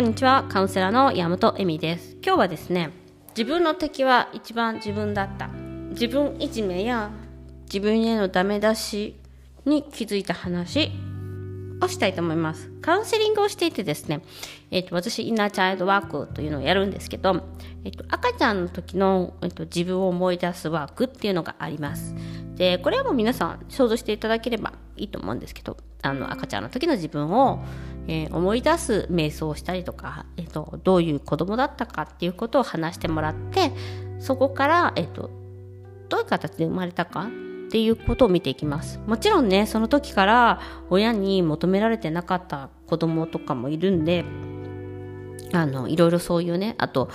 こんにちは。カウンセラーの山本恵美です。今日はですね、自分の敵は一番自分だった。自分いじめや自分へのダメ出しに気づいた話をしたいと思います。カウンセリングをしていてですね、えっ、と、私、インナーチャイルドワークというのをやるんですけど、えっ、と、赤ちゃんの時の、えっ、と、自分を思い出すワークっていうのがあります。で、これはもう皆さん想像していただければいいと思うんですけど、あの、赤ちゃんの時の自分を、えー思い出す瞑想をしたりとか、えっ、と、どういう子供だったかっていうことを話してもらって、そこから、えっ、と、どういう形で生まれたかっていうことを見ていきます。もちろんね、その時から親に求められてなかった子供とかもいるんで、あの、いろいろそういうね、あと、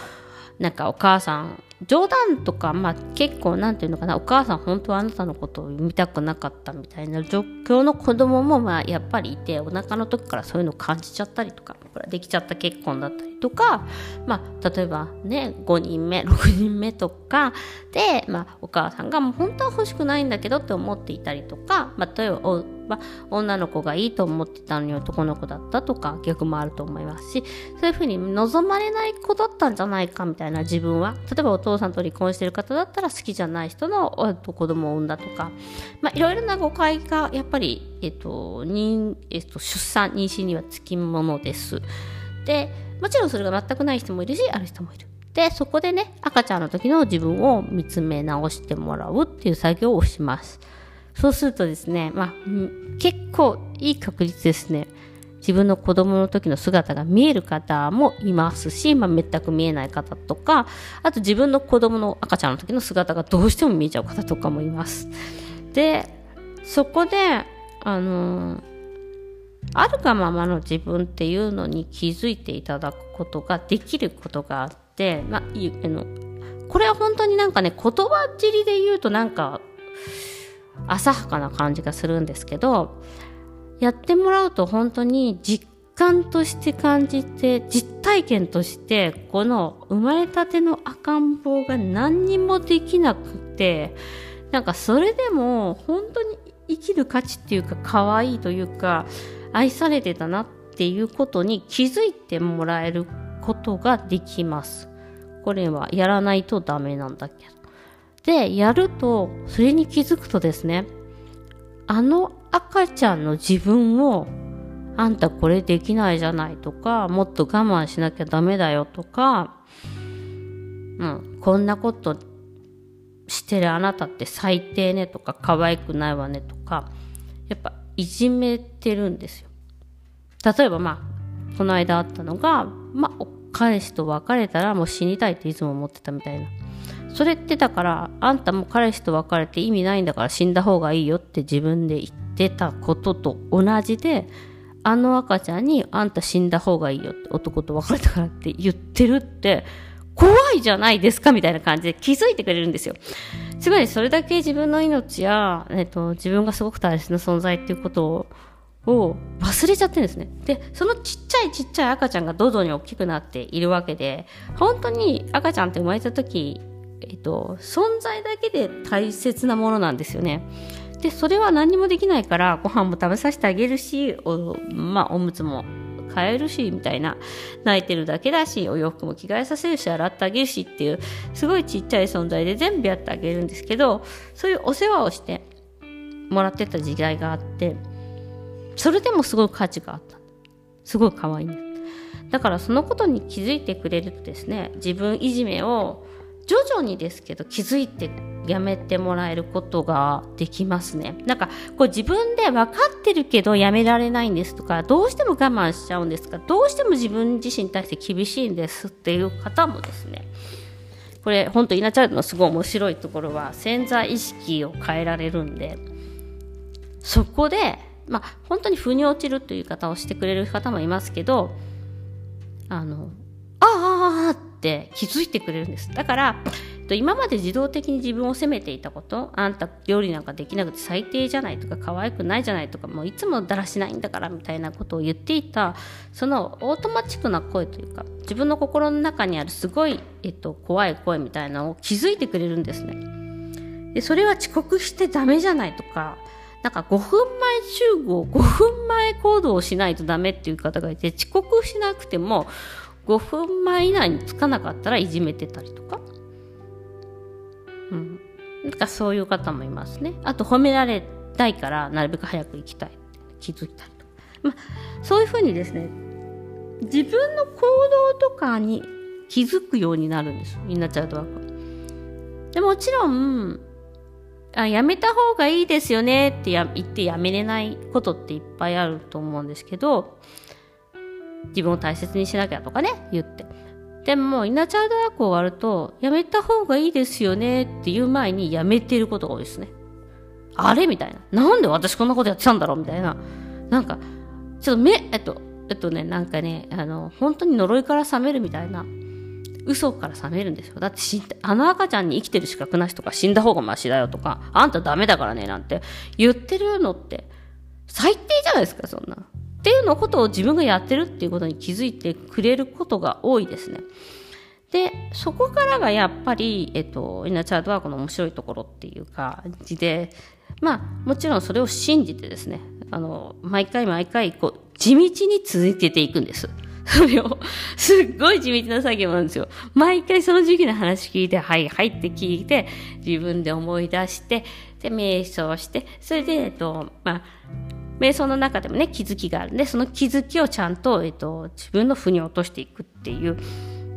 なんかお母さん、冗談とか、まあ結構なんていうのかな、お母さん本当はあなたのことを見たくなかったみたいな状況の子供もまあやっぱりいて、お腹の時からそういうのを感じちゃったりとか、これできちゃった結婚だったりとか、まあ例えばね、5人目、6人目とかで、まあお母さんがもう本当は欲しくないんだけどって思っていたりとか、まあ例えば女の子がいいと思ってたのに男の子だったとか逆もあると思いますしそういうふうに望まれない子だったんじゃないかみたいな自分は例えばお父さんと離婚してる方だったら好きじゃない人の子供を産んだとか、いろいろな誤解がやっぱり、えっと妊えっと、出産妊娠にはつきものです。でもちろんそれが全くない人もいるしある人もいる。でそこでね赤ちゃんの時の自分を見つめ直してもらうっていう作業をします。そうするとですね、まあ、結構いい確率ですね。自分の子供の時の姿が見える方もいますし、まあ、全く見えない方とか、あと自分の子供の赤ちゃんの時の姿がどうしても見えちゃう方とかもいます。で、そこで、あのーあるがままの自分っていうのに気づいていただくことができることがあって、まあ、あのこれは本当になんかね、言葉尻で言うとなんか、浅はかな感じがするんですけど、やってもらうと本当に実感として感じて、実体験として、この生まれたての赤ん坊が何にもできなくて、なんかそれでも本当に生きる価値っていうか可愛いというか愛されてたなっていうことに気づいてもらえることができます。これはやらないとダメなんだけど。で、やると、それに気づくとですね、あの赤ちゃんの自分を、あんたこれできないじゃないとか、もっと我慢しなきゃダメだよとか、うん、こんなことしてるあなたって最低ねとか、可愛くないわねとか、やっぱいじめてるんですよ。例えばまあ、この間あったのが、まあ、彼氏と別れたらもう死にたいっていつも思ってたみたいな。それってだから、あんたも彼氏と別れて意味ないんだから死んだ方がいいよって自分で言ってたことと同じで、あの赤ちゃんにあんた死んだ方がいいよって男と別れたからって言ってるって、怖いじゃないですかみたいな感じで気づいてくれるんですよ。つまりそれだけ自分の命や、えっと、自分がすごく大切な存在っていうことをを忘れちゃってるんですね。で、そのちっちゃいちっちゃい赤ちゃんがどんどん大きくなっているわけで、本当に赤ちゃんって生まれた時、えっと、存在だけで大切なものなんですよね。で、それは何にもできないから、ご飯も食べさせてあげるし、おまあ、おむつも変えるし、みたいな。泣いてるだけだし、お洋服も着替えさせるし、洗ってあげるしっていう、すごいちっちゃい存在で全部やってあげるんですけど、そういうお世話をしてもらってた時代があって、それでもすごい価値があった。すごい可愛いんです。だからそのことに気づいてくれるとですね、自分いじめを徐々にですけど気づいてやめてもらえることができますね。なんかこう自分で分かってるけどやめられないんですとか、どうしても我慢しちゃうんですか、どうしても自分自身に対して厳しいんですっていう方もですね、これ本当イナチャイルドのすごい面白いところは潜在意識を変えられるんで、そこで、まあ、本当に腑に落ちるという言い方をしてくれる方もいますけど、あの、ああああって気づいてくれるんです。だから、えっと今まで自動的に自分を責めていたこと、あんた料理なんかできなくて最低じゃないとか、可愛くないじゃないとか、もういつもだらしないんだからみたいなことを言っていた、そのオートマチックな声というか、自分の心の中にあるすごい、えっと、怖い声みたいなのを気づいてくれるんですね。でそれは遅刻してダメじゃないとか、なんか5分前集合5分前行動をしないとダメっていう方がいて遅刻しなくても5分前以内に着かなかったらいじめてたりとか、うん、なんかそういう方もいますね。あと褒められたいからなるべく早く行きたい。気づいたりとか、まあ、そういうふうにですね自分の行動とかに気づくようになるんですインナーチャイルドワークでもちろんあやめた方がいいですよねって言ってやめれないことっていっぱいあると思うんですけど自分を大切にしなきゃとかね言って。でもイナチャイドワーク終わるとやめた方がいいですよねっていう前にやめてることが多いですね。あれみたいな。なんで私こんなことやってたんだろうみたいな。なんかちょっと目えっとえっとねなんかねあの本当に呪いから覚めるみたいな。嘘から覚めるんですよ。だって死んあの赤ちゃんに生きてる資格なしとか死んだ方がマシだよとか、あんたダメだからねなんて言ってるのって最低じゃないですか、そんな。っていうのことを自分がやってるっていうことに気づいてくれることが多いですね。で、そこからがやっぱり、えっと、イナーチャードワークの面白いところっていう感じで、まあ、もちろんそれを信じてですね、あの、毎回毎回、こう、地道に続けていくんです。それを、すっごい地道な作業なんですよ。毎回その時期の話聞いて、はいはいって聞いて、自分で思い出して、で、瞑想して、それで、えっと、まあ、瞑想の中でもね、気づきがあるんで、その気づきをちゃんと、えっと、自分の負に落としていくっていう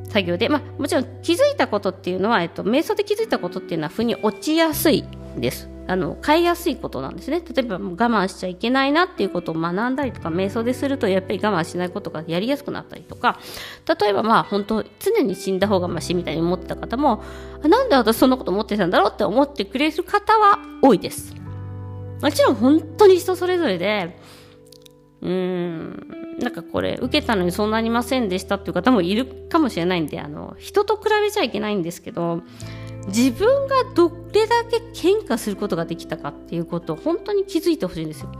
作業で、まあ、もちろん気づいたことっていうのは、えっと、瞑想で気づいたことっていうのは負に落ちやすいです。あの変えやすいことなんですね例えば我慢しちゃいけないなっていうことを学んだりとか瞑想でするとやっぱり我慢しないことがやりやすくなったりとか例えばまあ本当常に死んだ方がましみたいに思ってた方もなんで私そんなこと思ってたんだろうって思ってくれる方は多いですもちろん本当に人それぞれでうーんなんかこれ受けたのにそんなにませんでしたっていう方もいるかもしれないんであの人と比べちゃいけないんですけど自分がどれだけ変化することができたかっていうことを本当に気づいてほしいんですよ。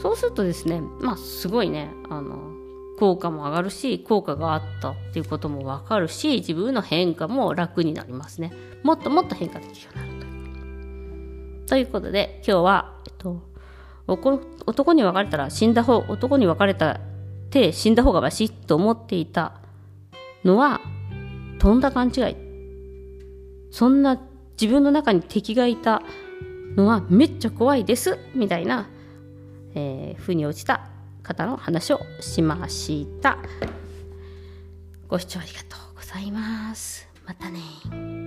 そうするとですね、まあすごいね、あの、効果も上がるし、効果があったっていうこともわかるし、自分の変化も楽になりますね。もっともっと変化できるようになる。ということで、今日は、えっと、男に別れたら死んだ方、男に別れたって死んだ方がましと思っていたのは、とんだ勘違いそんな自分の中に敵がいたのはめっちゃ怖いですみたいな、えー、風に落ちた方の話をしました。ご視聴ありがとうございます。またね